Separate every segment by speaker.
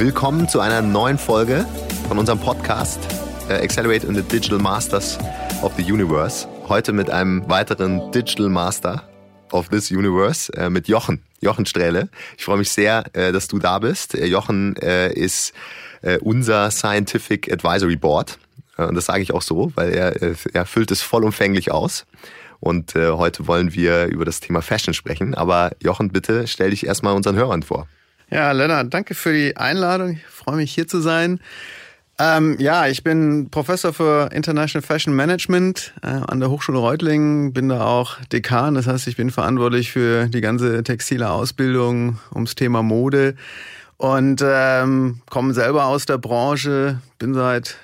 Speaker 1: Willkommen zu einer neuen Folge von unserem Podcast äh, Accelerate in the Digital Masters of the Universe. Heute mit einem weiteren Digital Master of this Universe, äh, mit Jochen, Jochen Strähle. Ich freue mich sehr, äh, dass du da bist. Jochen ist unser Scientific Advisory Board. und das sage ich auch so, weil er, er füllt es vollumfänglich aus. Und heute wollen wir über das Thema Fashion sprechen. Aber Jochen, bitte stell dich erstmal unseren Hörern vor.
Speaker 2: Ja, Lennart, danke für die Einladung. Ich freue mich hier zu sein. Ähm, ja, ich bin Professor für International Fashion Management äh, an der Hochschule Reutlingen, bin da auch Dekan, das heißt, ich bin verantwortlich für die ganze textile Ausbildung ums Thema Mode und ähm, komme selber aus der Branche, bin seit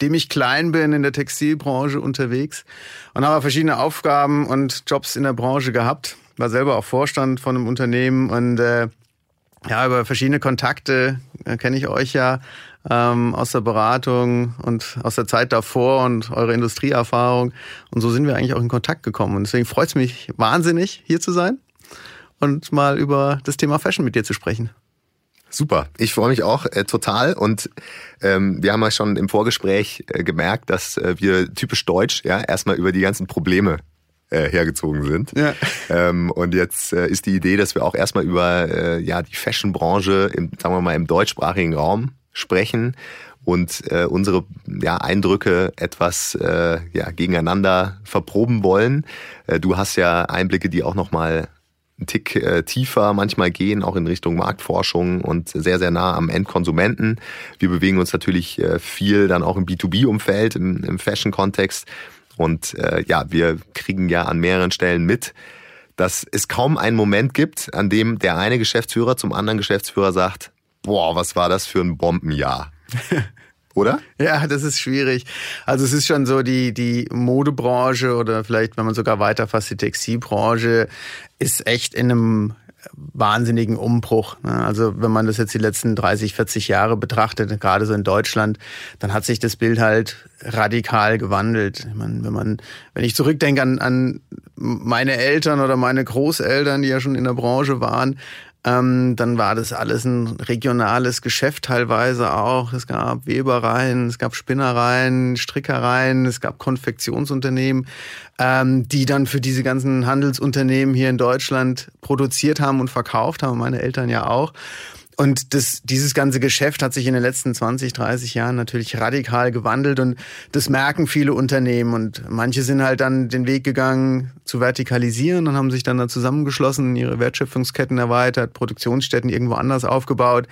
Speaker 2: dem ich klein bin in der Textilbranche unterwegs und habe verschiedene Aufgaben und Jobs in der Branche gehabt. War selber auch Vorstand von einem Unternehmen und äh, ja, über verschiedene Kontakte äh, kenne ich euch ja ähm, aus der Beratung und aus der Zeit davor und eure Industrieerfahrung. Und so sind wir eigentlich auch in Kontakt gekommen. Und deswegen freut es mich wahnsinnig, hier zu sein und mal über das Thema Fashion mit dir zu sprechen.
Speaker 1: Super, ich freue mich auch äh, total und ähm, wir haben ja schon im Vorgespräch äh, gemerkt, dass äh, wir typisch deutsch ja erstmal über die ganzen Probleme äh, hergezogen sind. Ja. Ähm, und jetzt äh, ist die Idee, dass wir auch erstmal über äh, ja die Fashionbranche im, sagen wir mal, im deutschsprachigen Raum sprechen und äh, unsere ja, Eindrücke etwas äh, ja, gegeneinander verproben wollen. Äh, du hast ja Einblicke, die auch nochmal einen Tick äh, tiefer manchmal gehen, auch in Richtung Marktforschung und sehr, sehr nah am Endkonsumenten. Wir bewegen uns natürlich äh, viel dann auch im B2B-Umfeld, im, im Fashion-Kontext. Und äh, ja, wir kriegen ja an mehreren Stellen mit, dass es kaum einen Moment gibt, an dem der eine Geschäftsführer zum anderen Geschäftsführer sagt, boah, was war das für ein Bombenjahr? Oder?
Speaker 2: Ja, das ist schwierig. Also es ist schon so, die, die Modebranche oder vielleicht, wenn man sogar weiterfasst, die Textilbranche ist echt in einem wahnsinnigen Umbruch. Ne? Also wenn man das jetzt die letzten 30, 40 Jahre betrachtet, gerade so in Deutschland, dann hat sich das Bild halt radikal gewandelt. Ich meine, wenn man, wenn ich zurückdenke an, an meine Eltern oder meine Großeltern, die ja schon in der Branche waren, ähm, dann war das alles ein regionales Geschäft teilweise auch. Es gab Webereien, es gab Spinnereien, Strickereien, es gab Konfektionsunternehmen, ähm, die dann für diese ganzen Handelsunternehmen hier in Deutschland produziert haben und verkauft haben. Meine Eltern ja auch. Und das, dieses ganze Geschäft hat sich in den letzten 20, 30 Jahren natürlich radikal gewandelt und das merken viele Unternehmen und manche sind halt dann den Weg gegangen zu vertikalisieren und haben sich dann da zusammengeschlossen, ihre Wertschöpfungsketten erweitert, Produktionsstätten irgendwo anders aufgebaut.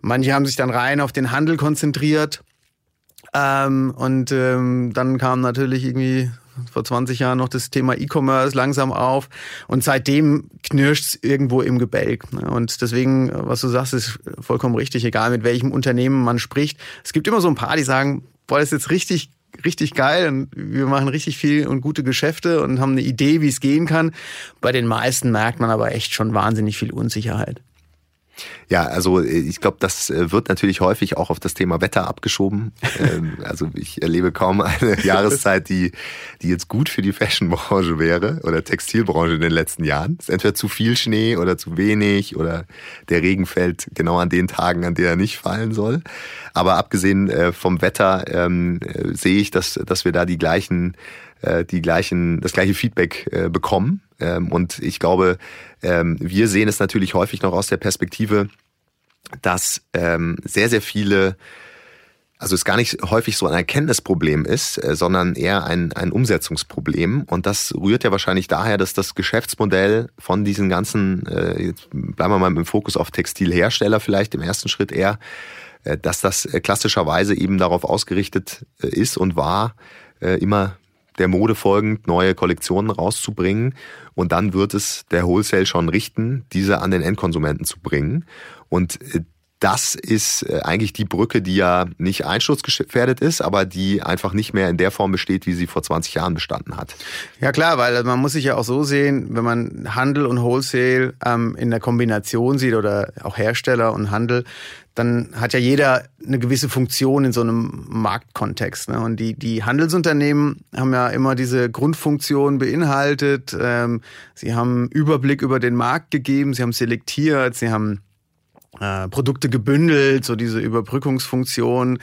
Speaker 2: Manche haben sich dann rein auf den Handel konzentriert. Ähm, und ähm, dann kam natürlich irgendwie vor 20 Jahren noch das Thema E-Commerce langsam auf und seitdem knirscht es irgendwo im Gebälk. Ne? Und deswegen, was du sagst, ist vollkommen richtig, egal mit welchem Unternehmen man spricht. Es gibt immer so ein paar, die sagen, boah, das ist jetzt richtig richtig geil und wir machen richtig viel und gute Geschäfte und haben eine Idee, wie es gehen kann. Bei den meisten merkt man aber echt schon wahnsinnig viel Unsicherheit.
Speaker 1: Ja, also äh, ich glaube, das äh, wird natürlich häufig auch auf das Thema Wetter abgeschoben. Ähm, also ich erlebe kaum eine Jahreszeit, die, die jetzt gut für die Fashionbranche wäre oder Textilbranche in den letzten Jahren. Es ist entweder zu viel Schnee oder zu wenig oder der Regen fällt genau an den Tagen, an denen er nicht fallen soll. Aber abgesehen äh, vom Wetter ähm, sehe ich, dass, dass wir da die gleichen die gleichen, das gleiche Feedback bekommen. Ähm, und ich glaube, ähm, wir sehen es natürlich häufig noch aus der Perspektive, dass ähm, sehr, sehr viele also es gar nicht häufig so ein Erkenntnisproblem ist, äh, sondern eher ein, ein Umsetzungsproblem. Und das rührt ja wahrscheinlich daher, dass das Geschäftsmodell von diesen ganzen, äh, jetzt bleiben wir mal im Fokus auf Textilhersteller vielleicht im ersten Schritt eher, äh, dass das klassischerweise eben darauf ausgerichtet ist und war, immer der Mode folgend neue Kollektionen rauszubringen. Und dann wird es der Wholesale schon richten, diese an den Endkonsumenten zu bringen. Und äh, das ist äh, eigentlich die Brücke, die ja nicht einsturzgefährdet ist, aber die einfach nicht mehr in der Form besteht, wie sie vor 20 Jahren bestanden hat.
Speaker 2: Ja klar, weil man muss sich ja auch so sehen, wenn man Handel und Wholesale ähm, in der Kombination sieht oder auch Hersteller und Handel, dann hat ja jeder eine gewisse Funktion in so einem Marktkontext. Ne? Und die, die Handelsunternehmen haben ja immer diese Grundfunktion beinhaltet. Ähm, sie haben Überblick über den Markt gegeben, sie haben selektiert, sie haben äh, Produkte gebündelt, so diese Überbrückungsfunktion.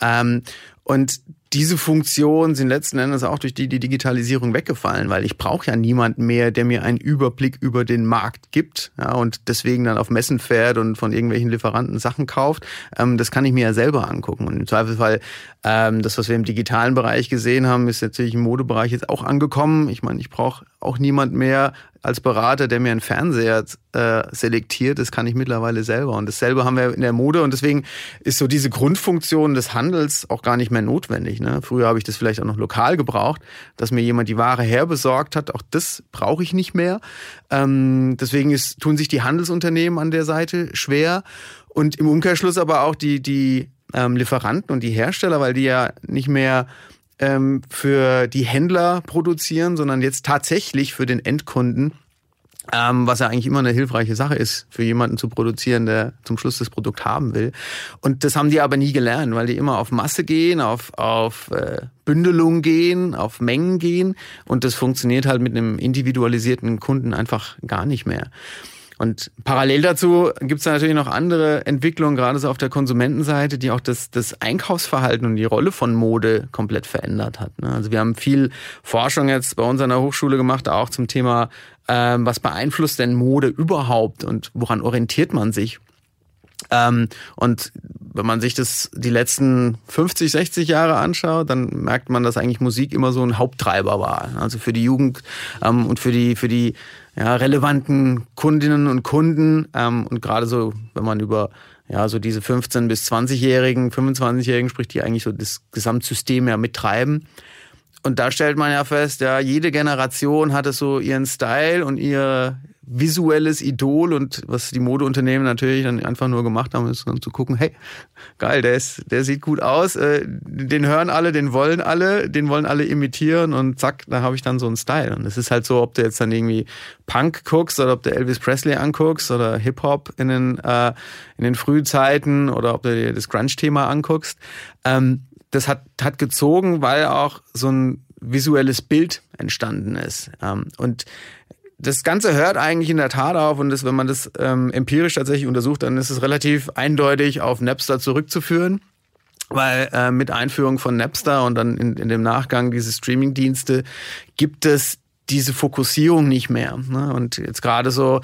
Speaker 2: Ähm, und diese Funktionen sind letzten Endes auch durch die, die Digitalisierung weggefallen, weil ich brauche ja niemanden mehr, der mir einen Überblick über den Markt gibt ja, und deswegen dann auf Messen fährt und von irgendwelchen Lieferanten Sachen kauft. Ähm, das kann ich mir ja selber angucken. Und im Zweifelsfall, ähm, das, was wir im digitalen Bereich gesehen haben, ist natürlich im Modebereich jetzt auch angekommen. Ich meine, ich brauche auch niemand mehr als Berater, der mir einen Fernseher äh, selektiert, das kann ich mittlerweile selber. Und dasselbe haben wir in der Mode und deswegen ist so diese Grundfunktion des Handels auch gar nicht mehr notwendig. Ne? Früher habe ich das vielleicht auch noch lokal gebraucht, dass mir jemand die Ware herbesorgt hat. Auch das brauche ich nicht mehr. Ähm, deswegen ist, tun sich die Handelsunternehmen an der Seite schwer und im Umkehrschluss aber auch die, die ähm, Lieferanten und die Hersteller, weil die ja nicht mehr ähm, für die Händler produzieren, sondern jetzt tatsächlich für den Endkunden. Ähm, was ja eigentlich immer eine hilfreiche Sache ist, für jemanden zu produzieren, der zum Schluss das Produkt haben will. Und das haben die aber nie gelernt, weil die immer auf Masse gehen, auf, auf äh, Bündelung gehen, auf Mengen gehen. Und das funktioniert halt mit einem individualisierten Kunden einfach gar nicht mehr. Und parallel dazu gibt es natürlich noch andere Entwicklungen, gerade so auf der Konsumentenseite, die auch das, das Einkaufsverhalten und die Rolle von Mode komplett verändert hat. Ne? Also wir haben viel Forschung jetzt bei uns an der Hochschule gemacht, auch zum Thema, ähm, was beeinflusst denn Mode überhaupt und woran orientiert man sich? Ähm, und wenn man sich das die letzten 50, 60 Jahre anschaut, dann merkt man, dass eigentlich Musik immer so ein Haupttreiber war. Also für die Jugend ähm, und für die, für die ja, relevanten Kundinnen und Kunden. Ähm, und gerade so, wenn man über ja, so diese 15- bis 20-Jährigen, 25-Jährigen spricht, die eigentlich so das Gesamtsystem ja mittreiben. Und da stellt man ja fest, ja, jede Generation hatte so ihren Style und ihr, visuelles Idol und was die Modeunternehmen natürlich dann einfach nur gemacht haben, ist dann zu gucken, hey, geil, der ist, der sieht gut aus, äh, den hören alle, den wollen alle, den wollen alle imitieren und zack, da habe ich dann so einen Style. Und es ist halt so, ob du jetzt dann irgendwie Punk guckst oder ob du Elvis Presley anguckst oder Hip-Hop in den, äh, in den Frühzeiten oder ob du dir das Grunge-Thema anguckst. Ähm, das hat, hat gezogen, weil auch so ein visuelles Bild entstanden ist. Ähm, und das Ganze hört eigentlich in der Tat auf und das, wenn man das ähm, empirisch tatsächlich untersucht, dann ist es relativ eindeutig auf Napster zurückzuführen. Weil äh, mit Einführung von Napster und dann in, in dem Nachgang diese Streaming-Dienste gibt es diese Fokussierung nicht mehr. Ne? Und jetzt gerade so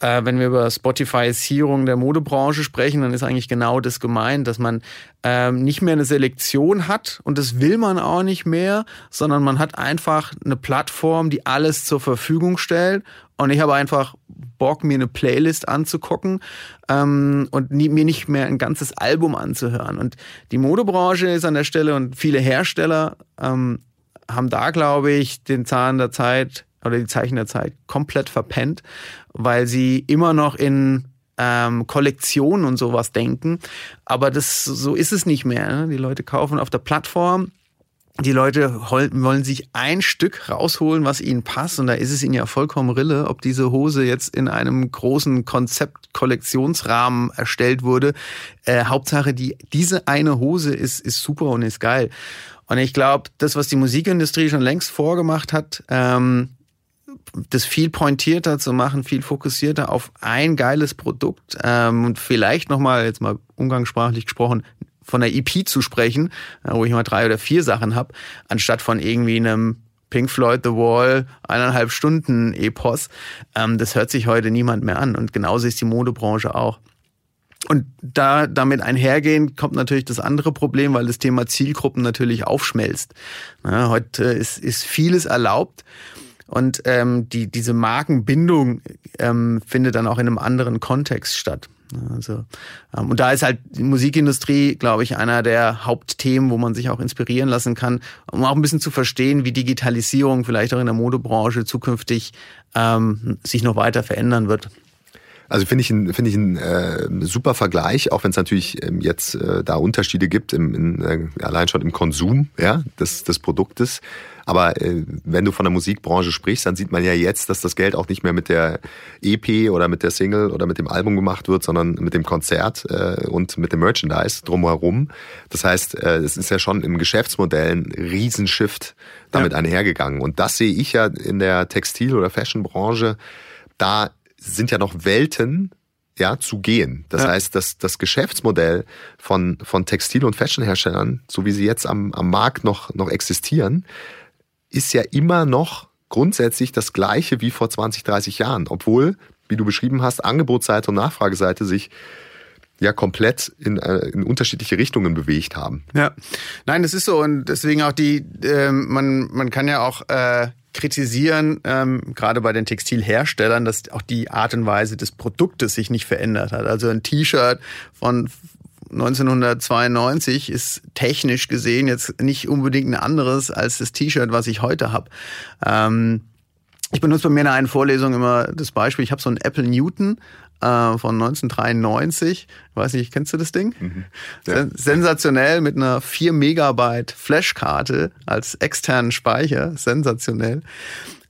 Speaker 2: äh, wenn wir über Spotifyisierung der Modebranche sprechen, dann ist eigentlich genau das gemeint, dass man ähm, nicht mehr eine Selektion hat und das will man auch nicht mehr, sondern man hat einfach eine Plattform, die alles zur Verfügung stellt und ich habe einfach Bock, mir eine Playlist anzugucken ähm, und nie, mir nicht mehr ein ganzes Album anzuhören. Und die Modebranche ist an der Stelle und viele Hersteller ähm, haben da, glaube ich, den Zahn der Zeit oder die Zeichen der Zeit komplett verpennt, weil sie immer noch in ähm, Kollektionen und sowas denken. Aber das so ist es nicht mehr. Ne? Die Leute kaufen auf der Plattform. Die Leute wollen sich ein Stück rausholen, was ihnen passt. Und da ist es ihnen ja vollkommen Rille, ob diese Hose jetzt in einem großen Konzept-Kollektionsrahmen erstellt wurde. Äh, Hauptsache, die, diese eine Hose ist, ist super und ist geil. Und ich glaube, das, was die Musikindustrie schon längst vorgemacht hat, ähm, das viel pointierter zu machen, viel fokussierter auf ein geiles Produkt ähm, und vielleicht nochmal, jetzt mal umgangssprachlich gesprochen, von der EP zu sprechen, äh, wo ich mal drei oder vier Sachen habe, anstatt von irgendwie einem Pink Floyd The Wall eineinhalb Stunden Epos. Ähm, das hört sich heute niemand mehr an. Und genauso ist die Modebranche auch. Und da damit einhergehend kommt natürlich das andere Problem, weil das Thema Zielgruppen natürlich aufschmelzt. Ja, heute ist, ist vieles erlaubt. Und ähm, die, diese Markenbindung ähm, findet dann auch in einem anderen Kontext statt. Also, ähm, und da ist halt die Musikindustrie, glaube ich, einer der Hauptthemen, wo man sich auch inspirieren lassen kann, um auch ein bisschen zu verstehen, wie Digitalisierung vielleicht auch in der Modebranche zukünftig ähm, sich noch weiter verändern wird.
Speaker 1: Also finde ich finde ich ein äh, super Vergleich, auch wenn es natürlich ähm, jetzt äh, da Unterschiede gibt, im, in, äh, allein schon im Konsum ja, des, des Produktes. Aber äh, wenn du von der Musikbranche sprichst, dann sieht man ja jetzt, dass das Geld auch nicht mehr mit der EP oder mit der Single oder mit dem Album gemacht wird, sondern mit dem Konzert äh, und mit dem Merchandise drumherum. Das heißt, äh, es ist ja schon im Geschäftsmodell ein Riesenshift damit ja. einhergegangen. Und das sehe ich ja in der Textil- oder Fashionbranche. Da sind ja noch Welten ja, zu gehen. Das ja. heißt, dass das Geschäftsmodell von, von Textil- und Fashionherstellern, so wie sie jetzt am, am Markt noch, noch existieren, ist ja immer noch grundsätzlich das gleiche wie vor 20, 30 Jahren, obwohl, wie du beschrieben hast, Angebotsseite und Nachfrageseite sich ja komplett in, äh, in unterschiedliche Richtungen bewegt haben.
Speaker 2: Ja, nein, das ist so und deswegen auch die, äh, man, man kann ja auch äh, kritisieren, ähm, gerade bei den Textilherstellern, dass auch die Art und Weise des Produktes sich nicht verändert hat. Also ein T-Shirt von 1992 ist technisch gesehen jetzt nicht unbedingt ein anderes als das T-Shirt, was ich heute habe. Ähm, ich benutze bei mir in einer Vorlesung immer das Beispiel, ich habe so ein Apple Newton äh, von 1993. Ich weiß nicht, kennst du das Ding? Mhm. Ja. Sensationell mit einer 4 Megabyte Flashkarte als externen Speicher. Sensationell.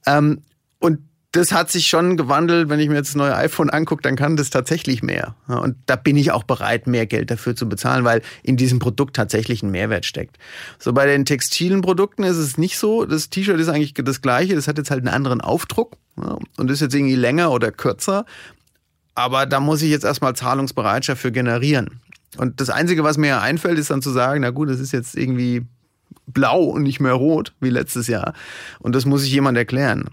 Speaker 2: Ähm, und das hat sich schon gewandelt. Wenn ich mir jetzt das neue iPhone angucke, dann kann das tatsächlich mehr. Und da bin ich auch bereit, mehr Geld dafür zu bezahlen, weil in diesem Produkt tatsächlich ein Mehrwert steckt. So bei den textilen Produkten ist es nicht so. Das T-Shirt ist eigentlich das gleiche. Das hat jetzt halt einen anderen Aufdruck und ist jetzt irgendwie länger oder kürzer. Aber da muss ich jetzt erstmal Zahlungsbereitschaft für generieren. Und das Einzige, was mir einfällt, ist dann zu sagen, na gut, das ist jetzt irgendwie blau und nicht mehr rot wie letztes Jahr. Und das muss ich jemand erklären.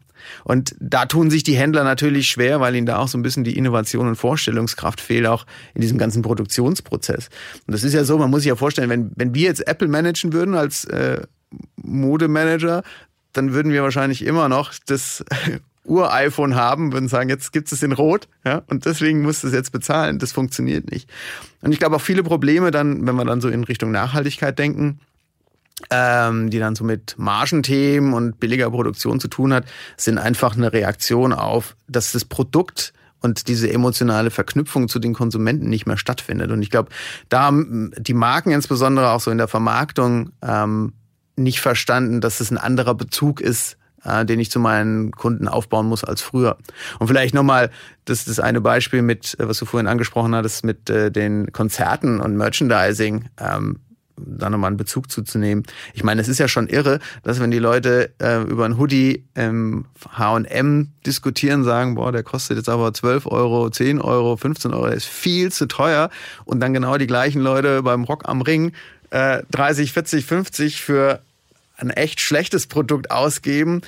Speaker 2: Und da tun sich die Händler natürlich schwer, weil ihnen da auch so ein bisschen die Innovation und Vorstellungskraft fehlt, auch in diesem ganzen Produktionsprozess. Und das ist ja so, man muss sich ja vorstellen, wenn, wenn wir jetzt Apple managen würden als äh, Modemanager, dann würden wir wahrscheinlich immer noch das Ur-iPhone haben, würden sagen, jetzt gibt es in Rot, ja, und deswegen musst du es jetzt bezahlen. Das funktioniert nicht. Und ich glaube auch viele Probleme dann, wenn wir dann so in Richtung Nachhaltigkeit denken, ähm, die dann so mit Margenthemen und billiger Produktion zu tun hat, sind einfach eine Reaktion auf, dass das Produkt und diese emotionale Verknüpfung zu den Konsumenten nicht mehr stattfindet. Und ich glaube, da haben die Marken insbesondere auch so in der Vermarktung ähm, nicht verstanden, dass es ein anderer Bezug ist, äh, den ich zu meinen Kunden aufbauen muss als früher. Und vielleicht nochmal das, das eine Beispiel mit, was du vorhin angesprochen hattest, mit äh, den Konzerten und Merchandising. Ähm, da nochmal einen Bezug zuzunehmen. Ich meine, es ist ja schon irre, dass wenn die Leute äh, über ein Hoodie im H&M diskutieren, sagen, boah, der kostet jetzt aber 12 Euro, 10 Euro, 15 Euro, ist viel zu teuer und dann genau die gleichen Leute beim Rock am Ring äh, 30, 40, 50 für ein echt schlechtes Produkt ausgeben,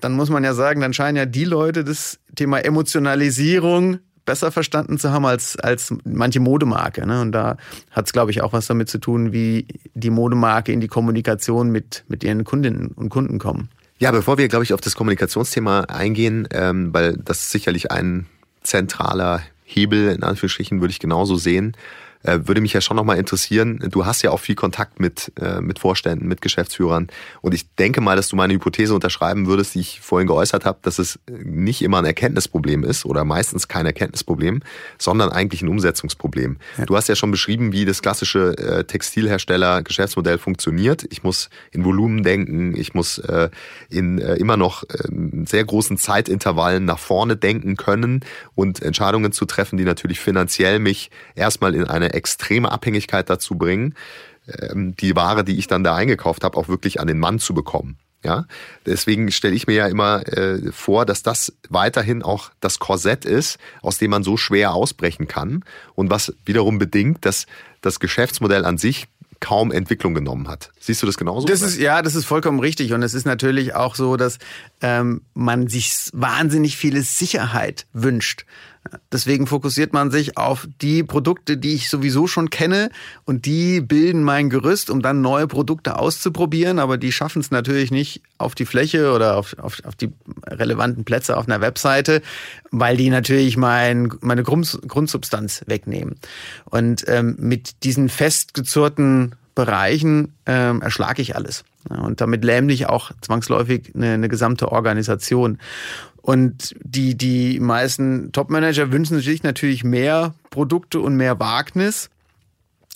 Speaker 2: dann muss man ja sagen, dann scheinen ja die Leute das Thema Emotionalisierung besser verstanden zu haben als, als manche Modemarke. Ne? Und da hat es, glaube ich, auch was damit zu tun, wie die Modemarke in die Kommunikation mit, mit ihren Kundinnen und Kunden kommen.
Speaker 1: Ja, bevor wir, glaube ich, auf das Kommunikationsthema eingehen, ähm, weil das ist sicherlich ein zentraler Hebel, in Anführungsstrichen, würde ich genauso sehen. Äh, würde mich ja schon nochmal interessieren. Du hast ja auch viel Kontakt mit, äh, mit Vorständen, mit Geschäftsführern. Und ich denke mal, dass du meine Hypothese unterschreiben würdest, die ich vorhin geäußert habe, dass es nicht immer ein Erkenntnisproblem ist oder meistens kein Erkenntnisproblem, sondern eigentlich ein Umsetzungsproblem. Ja. Du hast ja schon beschrieben, wie das klassische äh, Textilhersteller-Geschäftsmodell funktioniert. Ich muss in Volumen denken, ich muss äh, in äh, immer noch äh, sehr großen Zeitintervallen nach vorne denken können und Entscheidungen zu treffen, die natürlich finanziell mich erstmal in eine extreme Abhängigkeit dazu bringen, ähm, die Ware, die ich dann da eingekauft habe, auch wirklich an den Mann zu bekommen. Ja, deswegen stelle ich mir ja immer äh, vor, dass das weiterhin auch das Korsett ist, aus dem man so schwer ausbrechen kann und was wiederum bedingt, dass das Geschäftsmodell an sich kaum Entwicklung genommen hat. Siehst du das genauso?
Speaker 2: Das ist ja, das ist vollkommen richtig und es ist natürlich auch so, dass ähm, man sich wahnsinnig viele Sicherheit wünscht. Deswegen fokussiert man sich auf die Produkte, die ich sowieso schon kenne und die bilden mein Gerüst, um dann neue Produkte auszuprobieren, aber die schaffen es natürlich nicht auf die Fläche oder auf, auf, auf die relevanten Plätze auf einer Webseite, weil die natürlich mein, meine Grund, Grundsubstanz wegnehmen. Und ähm, mit diesen festgezurrten Bereichen ähm, erschlage ich alles. Und damit lähme ich auch zwangsläufig eine, eine gesamte Organisation. Und die, die meisten Top-Manager wünschen sich natürlich mehr Produkte und mehr Wagnis.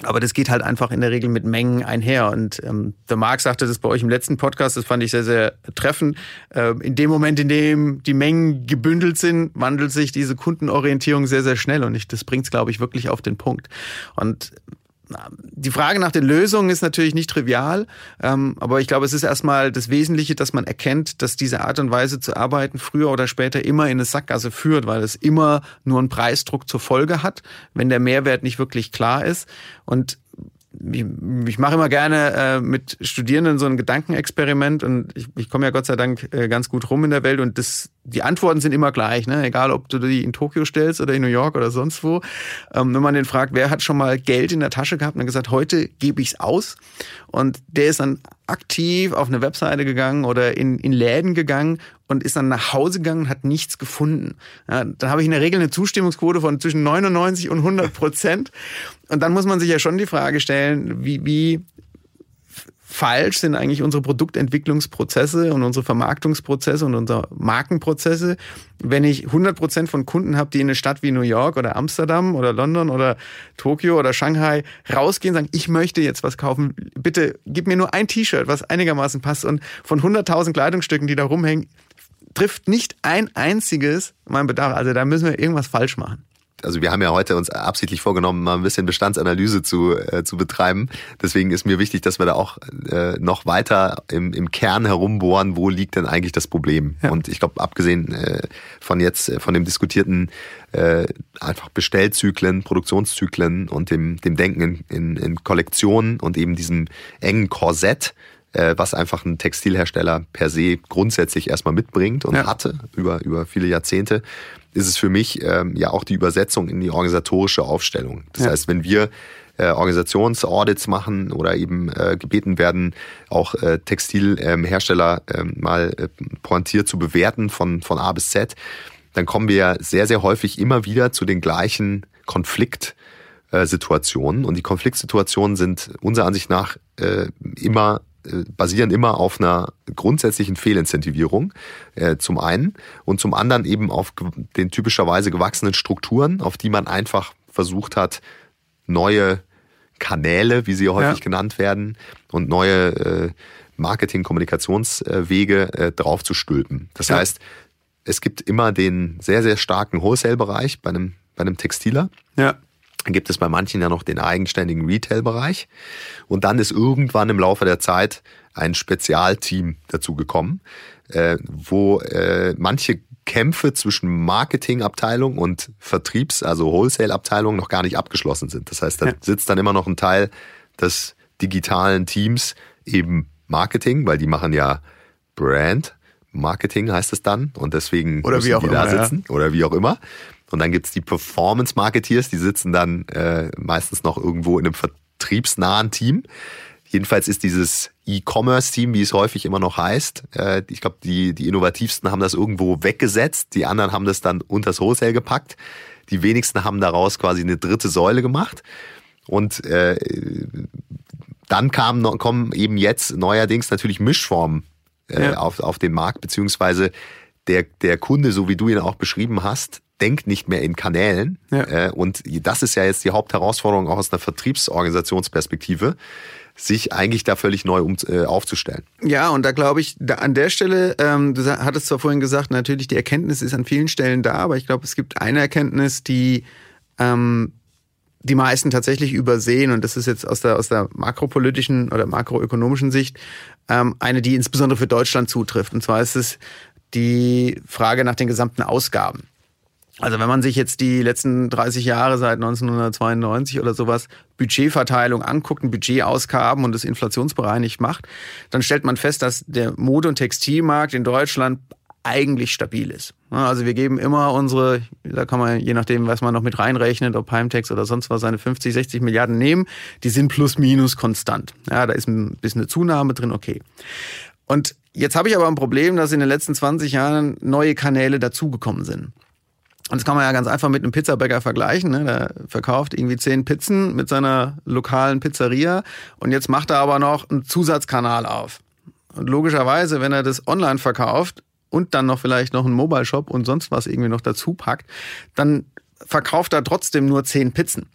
Speaker 2: Aber das geht halt einfach in der Regel mit Mengen einher. Und ähm, der Marc sagte das bei euch im letzten Podcast, das fand ich sehr, sehr treffend. Ähm, in dem Moment, in dem die Mengen gebündelt sind, wandelt sich diese Kundenorientierung sehr, sehr schnell. Und ich, das bringt es, glaube ich, wirklich auf den Punkt. Und die Frage nach den Lösungen ist natürlich nicht trivial, ähm, aber ich glaube, es ist erstmal das Wesentliche, dass man erkennt, dass diese Art und Weise zu arbeiten früher oder später immer in eine Sackgasse führt, weil es immer nur einen Preisdruck zur Folge hat, wenn der Mehrwert nicht wirklich klar ist. Und ich, ich mache immer gerne äh, mit Studierenden so ein Gedankenexperiment und ich, ich komme ja Gott sei Dank äh, ganz gut rum in der Welt und das, die Antworten sind immer gleich, ne? egal ob du die in Tokio stellst oder in New York oder sonst wo. Ähm, wenn man den fragt, wer hat schon mal Geld in der Tasche gehabt und gesagt, heute gebe ich's aus und der ist dann aktiv auf eine Webseite gegangen oder in, in Läden gegangen und ist dann nach Hause gegangen und hat nichts gefunden. Ja, dann habe ich in der Regel eine Zustimmungsquote von zwischen 99 und 100 Prozent. Und dann muss man sich ja schon die Frage stellen, wie, wie falsch sind eigentlich unsere Produktentwicklungsprozesse und unsere Vermarktungsprozesse und unsere Markenprozesse, wenn ich 100 Prozent von Kunden habe, die in eine Stadt wie New York oder Amsterdam oder London oder Tokio oder Shanghai rausgehen und sagen, ich möchte jetzt was kaufen, bitte gib mir nur ein T-Shirt, was einigermaßen passt. Und von 100.000 Kleidungsstücken, die da rumhängen, trifft nicht ein einziges mein Bedarf. Also da müssen wir irgendwas falsch machen
Speaker 1: also wir haben ja heute uns absichtlich vorgenommen, mal ein bisschen Bestandsanalyse zu, äh, zu betreiben. Deswegen ist mir wichtig, dass wir da auch äh, noch weiter im, im Kern herumbohren, wo liegt denn eigentlich das Problem. Ja. Und ich glaube, abgesehen äh, von jetzt, äh, von dem diskutierten äh, einfach Bestellzyklen, Produktionszyklen und dem, dem Denken in, in, in Kollektionen und eben diesem engen Korsett, was einfach ein Textilhersteller per se grundsätzlich erstmal mitbringt und ja. hatte über, über viele Jahrzehnte, ist es für mich ähm, ja auch die Übersetzung in die organisatorische Aufstellung. Das ja. heißt, wenn wir äh, Organisationsaudits machen oder eben äh, gebeten werden, auch äh, Textilhersteller äh, mal äh, pointiert zu bewerten von, von A bis Z, dann kommen wir sehr, sehr häufig immer wieder zu den gleichen Konfliktsituationen. Und die Konfliktsituationen sind unserer Ansicht nach äh, immer äh, basieren immer auf einer grundsätzlichen Fehlincentivierung äh, zum einen und zum anderen eben auf den typischerweise gewachsenen Strukturen, auf die man einfach versucht hat, neue Kanäle, wie sie häufig ja. genannt werden, und neue äh, Marketing-Kommunikationswege äh, draufzustülpen. Das ja. heißt, es gibt immer den sehr, sehr starken Wholesale-Bereich bei einem, bei einem Textiler. Ja. Dann gibt es bei manchen ja noch den eigenständigen Retail-Bereich. Und dann ist irgendwann im Laufe der Zeit ein Spezialteam dazugekommen, äh, wo äh, manche Kämpfe zwischen Marketingabteilung und Vertriebs-, also Wholesale-Abteilung noch gar nicht abgeschlossen sind. Das heißt, da ja. sitzt dann immer noch ein Teil des digitalen Teams eben Marketing, weil die machen ja Brand. Marketing heißt es dann und deswegen
Speaker 2: oder müssen wie auch die
Speaker 1: immer,
Speaker 2: da
Speaker 1: sitzen ja. oder wie auch immer. Und dann gibt's die Performance-Marketeers, die sitzen dann äh, meistens noch irgendwo in einem vertriebsnahen Team. Jedenfalls ist dieses E-Commerce-Team, wie es häufig immer noch heißt, äh, ich glaube, die, die innovativsten haben das irgendwo weggesetzt, die anderen haben das dann unters Wholesale gepackt. Die wenigsten haben daraus quasi eine dritte Säule gemacht. Und äh, dann kamen, kommen eben jetzt neuerdings natürlich Mischformen äh, ja. auf, auf den Markt, beziehungsweise der, der Kunde, so wie du ihn auch beschrieben hast, denkt nicht mehr in Kanälen. Ja. Äh, und das ist ja jetzt die Hauptherausforderung auch aus einer Vertriebsorganisationsperspektive sich eigentlich da völlig neu um, äh, aufzustellen.
Speaker 2: Ja, und da glaube ich, da an der Stelle, ähm, du hattest zwar vorhin gesagt, natürlich die Erkenntnis ist an vielen Stellen da, aber ich glaube, es gibt eine Erkenntnis, die ähm, die meisten tatsächlich übersehen, und das ist jetzt aus der, aus der makropolitischen oder makroökonomischen Sicht ähm, eine, die insbesondere für Deutschland zutrifft. Und zwar ist es die Frage nach den gesamten Ausgaben. Also wenn man sich jetzt die letzten 30 Jahre seit 1992 oder sowas Budgetverteilung anguckt, ein Budgetausgaben und das inflationsbereinigt macht, dann stellt man fest, dass der Mode- und Textilmarkt in Deutschland eigentlich stabil ist. Also wir geben immer unsere, da kann man je nachdem, was man noch mit reinrechnet, ob Heimtex oder sonst was, seine 50, 60 Milliarden nehmen, die sind plus minus konstant. Ja, da ist ein bisschen eine Zunahme drin, okay. Und jetzt habe ich aber ein Problem, dass in den letzten 20 Jahren neue Kanäle dazugekommen sind. Und das kann man ja ganz einfach mit einem Pizzabäcker vergleichen. Ne? Der verkauft irgendwie zehn Pizzen mit seiner lokalen Pizzeria und jetzt macht er aber noch einen Zusatzkanal auf. Und logischerweise, wenn er das online verkauft und dann noch vielleicht noch einen Mobile Shop und sonst was irgendwie noch dazu packt, dann verkauft er trotzdem nur zehn Pizzen.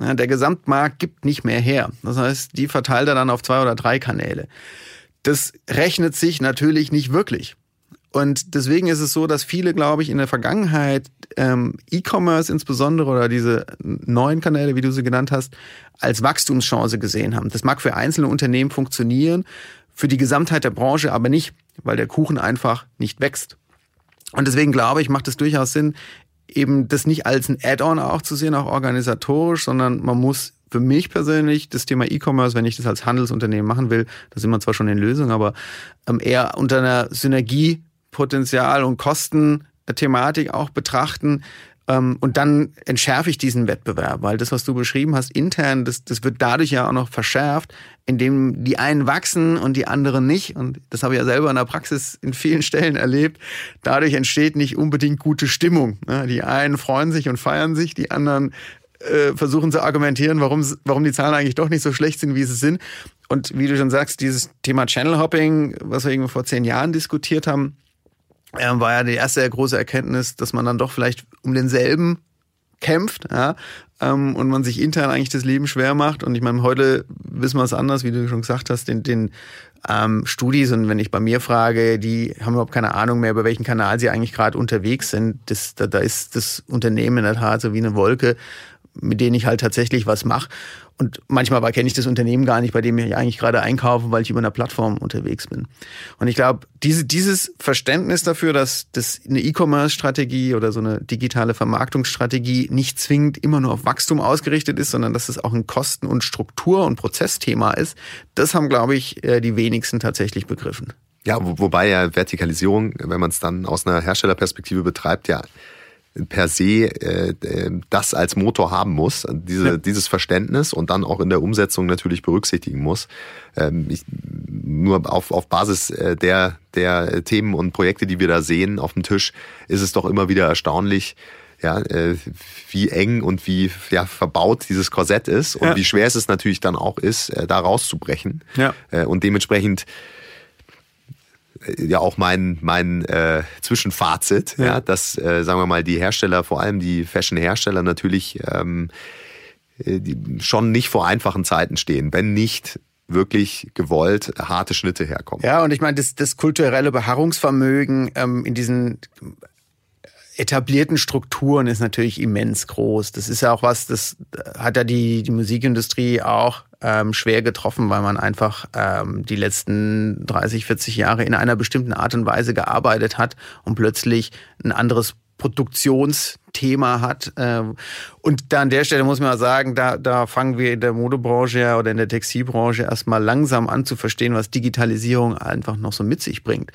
Speaker 2: Ja, der Gesamtmarkt gibt nicht mehr her. Das heißt, die verteilt er dann auf zwei oder drei Kanäle. Das rechnet sich natürlich nicht wirklich. Und deswegen ist es so, dass viele, glaube ich, in der Vergangenheit ähm, E-Commerce insbesondere oder diese neuen Kanäle, wie du sie genannt hast, als Wachstumschance gesehen haben. Das mag für einzelne Unternehmen funktionieren, für die Gesamtheit der Branche aber nicht, weil der Kuchen einfach nicht wächst. Und deswegen glaube ich, macht es durchaus Sinn, eben das nicht als ein Add-on auch zu sehen, auch organisatorisch, sondern man muss für mich persönlich das Thema E-Commerce, wenn ich das als Handelsunternehmen machen will, da sind wir zwar schon in Lösung, aber ähm, eher unter einer Synergiepotenzial und Kostenthematik auch betrachten. Ähm, und dann entschärfe ich diesen Wettbewerb, weil das, was du beschrieben hast, intern, das, das wird dadurch ja auch noch verschärft, indem die einen wachsen und die anderen nicht. Und das habe ich ja selber in der Praxis in vielen Stellen erlebt. Dadurch entsteht nicht unbedingt gute Stimmung. Die einen freuen sich und feiern sich, die anderen äh, versuchen zu argumentieren, warum, warum die Zahlen eigentlich doch nicht so schlecht sind, wie sie sind. Und wie du schon sagst, dieses Thema Channel Hopping, was wir irgendwie vor zehn Jahren diskutiert haben, äh, war ja die erste große Erkenntnis, dass man dann doch vielleicht um denselben kämpft, ja, ähm, und man sich intern eigentlich das Leben schwer macht. Und ich meine, heute wissen wir es anders, wie du schon gesagt hast, den, den ähm, Studis und wenn ich bei mir frage, die haben überhaupt keine Ahnung mehr, über welchen Kanal sie eigentlich gerade unterwegs sind. Das, da, da ist das Unternehmen in der Tat so wie eine Wolke mit denen ich halt tatsächlich was mache. Und manchmal kenne ich das Unternehmen gar nicht, bei dem ich eigentlich gerade einkaufe, weil ich über einer Plattform unterwegs bin. Und ich glaube, diese, dieses Verständnis dafür, dass das eine E-Commerce-Strategie oder so eine digitale Vermarktungsstrategie nicht zwingend immer nur auf Wachstum ausgerichtet ist, sondern dass es auch ein Kosten- und Struktur- und Prozessthema ist, das haben, glaube ich, äh, die wenigsten tatsächlich begriffen.
Speaker 1: Ja, wobei ja Vertikalisierung, wenn man es dann aus einer Herstellerperspektive betreibt, ja per se äh, äh, das als Motor haben muss, diese, ja. dieses Verständnis und dann auch in der Umsetzung natürlich berücksichtigen muss. Ähm, ich, nur auf, auf Basis äh, der, der Themen und Projekte, die wir da sehen auf dem Tisch, ist es doch immer wieder erstaunlich, ja, äh, wie eng und wie ja, verbaut dieses Korsett ist und ja. wie schwer es natürlich dann auch ist, äh, da rauszubrechen. Ja. Äh, und dementsprechend ja auch mein, mein äh, Zwischenfazit, ja. ja dass, äh, sagen wir mal, die Hersteller, vor allem die Fashion-Hersteller natürlich ähm, äh, die schon nicht vor einfachen Zeiten stehen, wenn nicht wirklich gewollt harte Schnitte herkommen.
Speaker 2: Ja, und ich meine, das, das kulturelle Beharrungsvermögen ähm, in diesen etablierten Strukturen ist natürlich immens groß. Das ist ja auch was, das hat ja die, die Musikindustrie auch ähm, schwer getroffen, weil man einfach ähm, die letzten 30, 40 Jahre in einer bestimmten Art und Weise gearbeitet hat und plötzlich ein anderes Produktionsthema hat. Ähm, und da an der Stelle muss man sagen, da, da fangen wir in der Modebranche oder in der Textilbranche erstmal langsam an zu verstehen, was Digitalisierung einfach noch so mit sich bringt.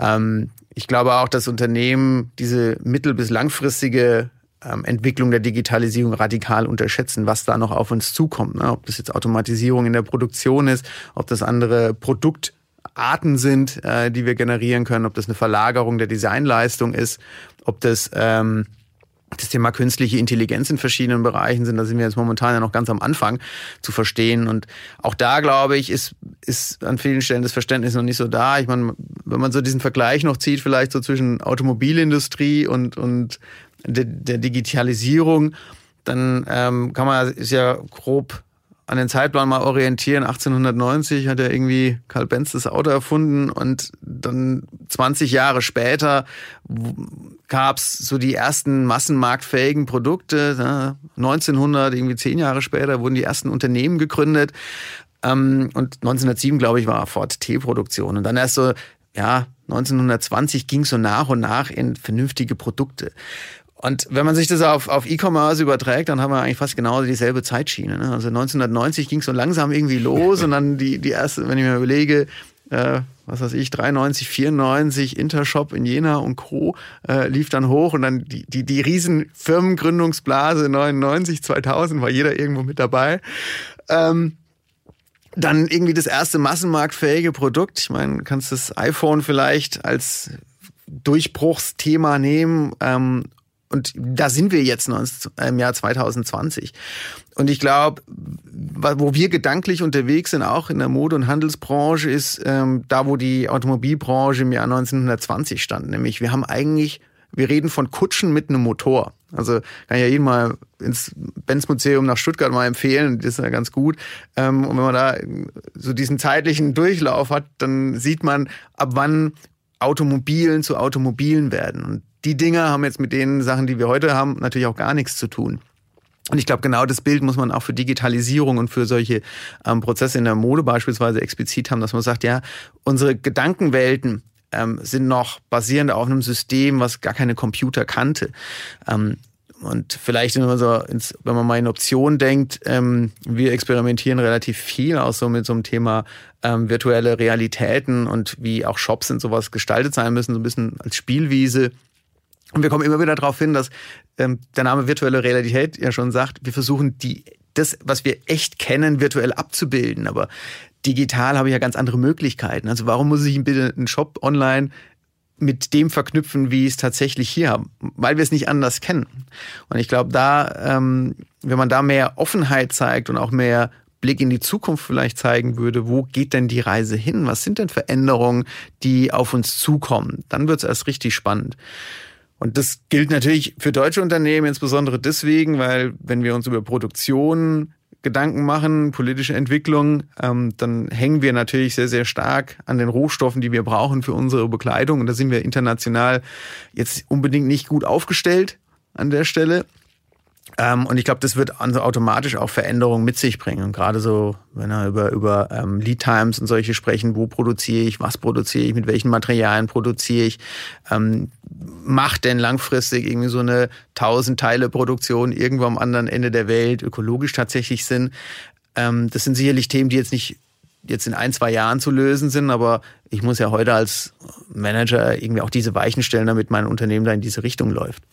Speaker 2: Ähm, ich glaube auch, dass Unternehmen diese mittel- bis langfristige ähm, Entwicklung der Digitalisierung radikal unterschätzen, was da noch auf uns zukommt. Ne? Ob das jetzt Automatisierung in der Produktion ist, ob das andere Produktarten sind, äh, die wir generieren können, ob das eine Verlagerung der Designleistung ist, ob das ähm, das Thema künstliche Intelligenz in verschiedenen Bereichen sind, da sind wir jetzt momentan ja noch ganz am Anfang zu verstehen. Und auch da, glaube ich, ist, ist an vielen Stellen das Verständnis noch nicht so da. Ich meine, wenn man so diesen Vergleich noch zieht, vielleicht so zwischen Automobilindustrie und, und der, der Digitalisierung, dann ähm, kann man ist ja grob an den Zeitplan mal orientieren. 1890 hat er irgendwie Karl Benz das Auto erfunden und dann 20 Jahre später gab's so die ersten massenmarktfähigen Produkte. 1900, irgendwie zehn Jahre später, wurden die ersten Unternehmen gegründet. Ähm, und 1907, glaube ich, war Ford T-Produktion. Und dann erst so, ja, 1920 ging so nach und nach in vernünftige Produkte. Und wenn man sich das auf, auf E-Commerce überträgt, dann haben wir eigentlich fast genau dieselbe Zeitschiene. Ne? Also 1990 ging es so langsam irgendwie los und dann die, die erste, wenn ich mir überlege, äh, was weiß ich, 93, 94, Intershop in Jena und Co. Äh, lief dann hoch und dann die, die, die riesen Firmengründungsblase 99, 2000 war jeder irgendwo mit dabei. Ähm, dann irgendwie das erste massenmarktfähige Produkt. Ich meine, kannst das iPhone vielleicht als Durchbruchsthema nehmen ähm, und da sind wir jetzt im Jahr 2020. Und ich glaube, wo wir gedanklich unterwegs sind, auch in der Mode- und Handelsbranche, ist ähm, da, wo die Automobilbranche im Jahr 1920 stand. Nämlich, wir haben eigentlich, wir reden von Kutschen mit einem Motor. Also kann ich ja jeden mal ins Benz-Museum nach Stuttgart mal empfehlen, das ist ja ganz gut. Ähm, und wenn man da so diesen zeitlichen Durchlauf hat, dann sieht man, ab wann Automobilen zu Automobilen werden. Und die Dinge haben jetzt mit den Sachen, die wir heute haben, natürlich auch gar nichts zu tun. Und ich glaube, genau das Bild muss man auch für Digitalisierung und für solche ähm, Prozesse in der Mode beispielsweise explizit haben, dass man sagt, ja, unsere Gedankenwelten ähm, sind noch basierend auf einem System, was gar keine Computer kannte. Ähm, und vielleicht, wenn man, so ins, wenn man mal in Optionen denkt, ähm, wir experimentieren relativ viel auch so mit so einem Thema ähm, virtuelle Realitäten und wie auch Shops und sowas gestaltet sein müssen, so ein bisschen als Spielwiese. Und wir kommen immer wieder darauf hin, dass ähm, der Name virtuelle Realität ja schon sagt, wir versuchen die das, was wir echt kennen, virtuell abzubilden. Aber digital habe ich ja ganz andere Möglichkeiten. Also warum muss ich bitte einen Shop online mit dem verknüpfen, wie ich es tatsächlich hier habe, weil wir es nicht anders kennen. Und ich glaube, da, ähm, wenn man da mehr Offenheit zeigt und auch mehr Blick in die Zukunft vielleicht zeigen würde, wo geht denn die Reise hin? Was sind denn Veränderungen, die auf uns zukommen? Dann wird es erst richtig spannend. Und das gilt natürlich für deutsche Unternehmen insbesondere deswegen, weil wenn wir uns über Produktion Gedanken machen, politische Entwicklung, ähm, dann hängen wir natürlich sehr, sehr stark an den Rohstoffen, die wir brauchen für unsere Bekleidung. Und da sind wir international jetzt unbedingt nicht gut aufgestellt an der Stelle. Ähm, und ich glaube, das wird also automatisch auch Veränderungen mit sich bringen. Und gerade so, wenn wir über, über ähm, Lead Times und solche sprechen, wo produziere ich, was produziere ich, mit welchen Materialien produziere ich, ähm, macht denn langfristig irgendwie so eine 1000 Teile Produktion irgendwo am anderen Ende der Welt ökologisch tatsächlich Sinn? Ähm, das sind sicherlich Themen, die jetzt nicht jetzt in ein, zwei Jahren zu lösen sind, aber ich muss ja heute als Manager irgendwie auch diese Weichen stellen, damit mein Unternehmen da in diese Richtung läuft.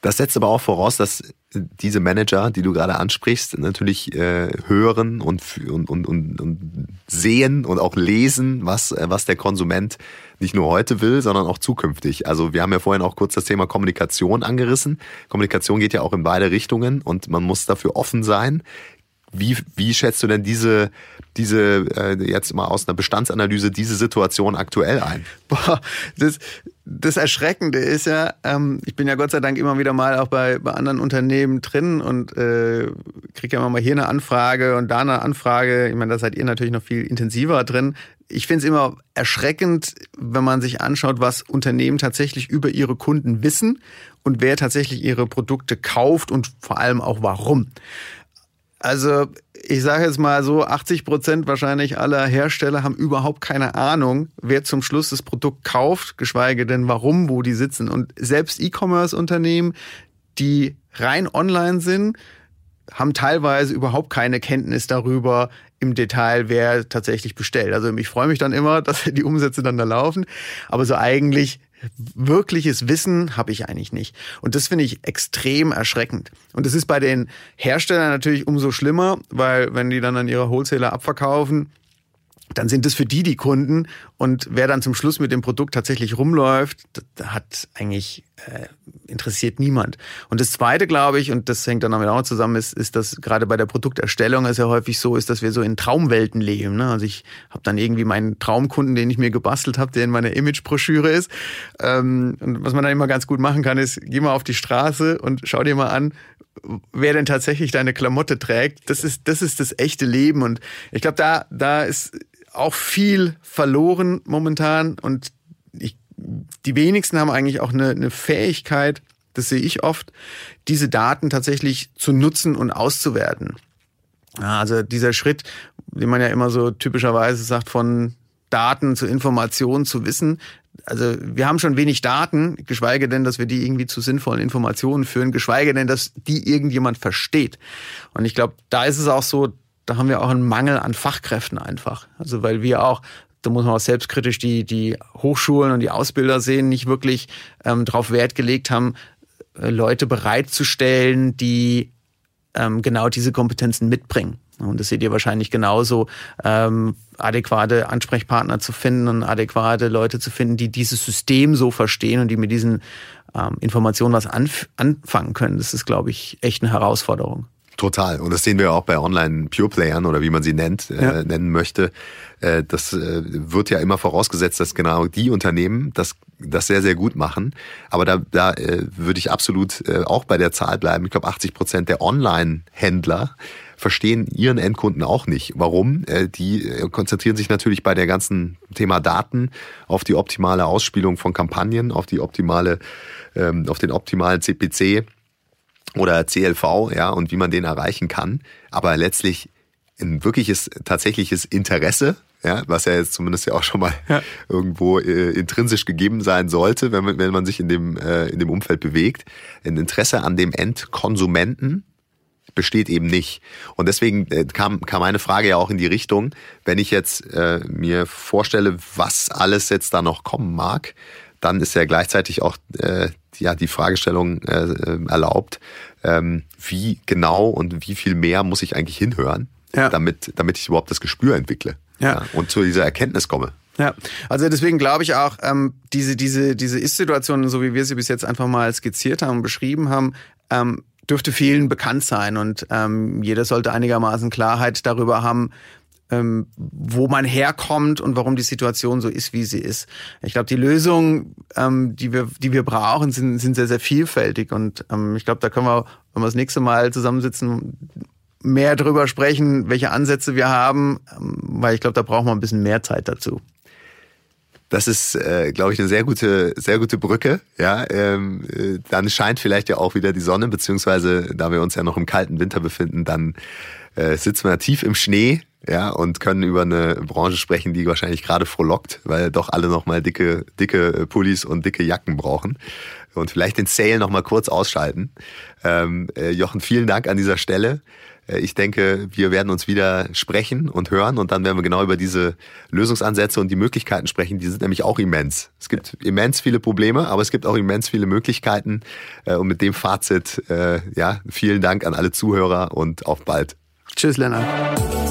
Speaker 1: Das setzt aber auch voraus, dass diese Manager, die du gerade ansprichst, natürlich äh, hören und, und, und, und, sehen und auch lesen, was, äh, was der Konsument nicht nur heute will, sondern auch zukünftig. Also wir haben ja vorhin auch kurz das Thema Kommunikation angerissen. Kommunikation geht ja auch in beide Richtungen und man muss dafür offen sein. Wie, wie schätzt du denn diese, diese äh, jetzt mal aus einer Bestandsanalyse diese Situation aktuell ein?
Speaker 2: Boah, das, das Erschreckende ist ja, ähm, ich bin ja Gott sei Dank immer wieder mal auch bei, bei anderen Unternehmen drin und äh, kriege ja immer mal hier eine Anfrage und da eine Anfrage. Ich meine, da seid ihr natürlich noch viel intensiver drin. Ich finde es immer erschreckend, wenn man sich anschaut, was Unternehmen tatsächlich über ihre Kunden wissen und wer tatsächlich ihre Produkte kauft und vor allem auch warum. Also ich sage jetzt mal so, 80 Prozent wahrscheinlich aller Hersteller haben überhaupt keine Ahnung, wer zum Schluss das Produkt kauft, geschweige denn warum, wo die sitzen. Und selbst E-Commerce-Unternehmen, die rein online sind, haben teilweise überhaupt keine Kenntnis darüber im Detail, wer tatsächlich bestellt. Also ich freue mich dann immer, dass die Umsätze dann da laufen. Aber so eigentlich wirkliches Wissen habe ich eigentlich nicht. Und das finde ich extrem erschreckend. Und das ist bei den Herstellern natürlich umso schlimmer, weil wenn die dann an ihre Wholesaler abverkaufen, dann sind es für die die Kunden und wer dann zum Schluss mit dem Produkt tatsächlich rumläuft, hat eigentlich äh, interessiert niemand. Und das Zweite, glaube ich, und das hängt dann damit auch zusammen, ist, ist, dass gerade bei der Produkterstellung es ja häufig so ist, dass wir so in Traumwelten leben. Ne? Also ich habe dann irgendwie meinen Traumkunden, den ich mir gebastelt habe, der in meiner Imagebroschüre ist. Ähm, und was man dann immer ganz gut machen kann, ist, geh mal auf die Straße und schau dir mal an, wer denn tatsächlich deine Klamotte trägt. Das ist das, ist das echte Leben. Und ich glaube, da, da ist auch viel verloren momentan und ich, die wenigsten haben eigentlich auch eine, eine Fähigkeit, das sehe ich oft, diese Daten tatsächlich zu nutzen und auszuwerten. Also dieser Schritt, den man ja immer so typischerweise sagt, von Daten zu Informationen zu Wissen. Also wir haben schon wenig Daten, geschweige denn, dass wir die irgendwie zu sinnvollen Informationen führen, geschweige denn, dass die irgendjemand versteht. Und ich glaube, da ist es auch so, da haben wir auch einen Mangel an Fachkräften einfach. Also weil wir auch da muss man auch selbstkritisch die, die Hochschulen und die Ausbilder sehen, nicht wirklich ähm, darauf Wert gelegt haben, äh, Leute bereitzustellen, die ähm, genau diese Kompetenzen mitbringen. Und das seht ihr wahrscheinlich genauso, ähm, adäquate Ansprechpartner zu finden und adäquate Leute zu finden, die dieses System so verstehen und die mit diesen ähm, Informationen was anf anfangen können. Das ist, glaube ich, echt eine Herausforderung.
Speaker 1: Total. Und das sehen wir auch bei Online-Pure-Playern oder wie man sie nennt, äh, ja. äh, nennen möchte. Äh, das äh, wird ja immer vorausgesetzt, dass genau die Unternehmen das, das sehr, sehr gut machen. Aber da, da äh, würde ich absolut äh, auch bei der Zahl bleiben. Ich glaube, 80 Prozent der Online-Händler verstehen ihren Endkunden auch nicht. Warum? Äh, die äh, konzentrieren sich natürlich bei der ganzen Thema Daten auf die optimale Ausspielung von Kampagnen, auf die optimale, ähm, auf den optimalen CPC oder CLV, ja, und wie man den erreichen kann. Aber letztlich ein wirkliches, tatsächliches Interesse, ja, was ja jetzt zumindest ja auch schon mal ja. irgendwo äh, intrinsisch gegeben sein sollte, wenn man, wenn man sich in dem, äh, in dem Umfeld bewegt. Ein Interesse an dem Endkonsumenten besteht eben nicht. Und deswegen äh, kam, kam meine Frage ja auch in die Richtung, wenn ich jetzt äh, mir vorstelle, was alles jetzt da noch kommen mag, dann ist ja gleichzeitig auch äh, ja, die Fragestellung äh, äh erlaubt, ähm, wie genau und wie viel mehr muss ich eigentlich hinhören, ja. damit, damit ich überhaupt das Gespür entwickle ja. ja. und zu dieser Erkenntnis komme.
Speaker 2: Ja, also deswegen glaube ich auch, ähm, diese, diese, diese Ist-Situation, so wie wir sie bis jetzt einfach mal skizziert haben und beschrieben haben, ähm, dürfte vielen bekannt sein und ähm, jeder sollte einigermaßen Klarheit darüber haben, ähm, wo man herkommt und warum die Situation so ist, wie sie ist. Ich glaube, die Lösungen, ähm, die wir, die wir brauchen, sind, sind sehr, sehr vielfältig und ähm, ich glaube, da können wir, wenn wir das nächste Mal zusammensitzen, mehr darüber sprechen, welche Ansätze wir haben, ähm, weil ich glaube, da brauchen wir ein bisschen mehr Zeit dazu.
Speaker 1: Das ist, äh, glaube ich, eine sehr gute, sehr gute Brücke. Ja, ähm, äh, dann scheint vielleicht ja auch wieder die Sonne, beziehungsweise da wir uns ja noch im kalten Winter befinden, dann äh, sitzen wir tief im Schnee, ja, und können über eine Branche sprechen, die wahrscheinlich gerade frohlockt, weil doch alle nochmal dicke, dicke Pullis und dicke Jacken brauchen. Und vielleicht den Sale nochmal kurz ausschalten. Ähm, äh, Jochen, vielen Dank an dieser Stelle. Äh, ich denke, wir werden uns wieder sprechen und hören und dann werden wir genau über diese Lösungsansätze und die Möglichkeiten sprechen. Die sind nämlich auch immens. Es gibt immens viele Probleme, aber es gibt auch immens viele Möglichkeiten. Äh, und mit dem Fazit, ja, vielen Dank an alle Zuhörer und auf bald.
Speaker 2: Tschüss, Lennart.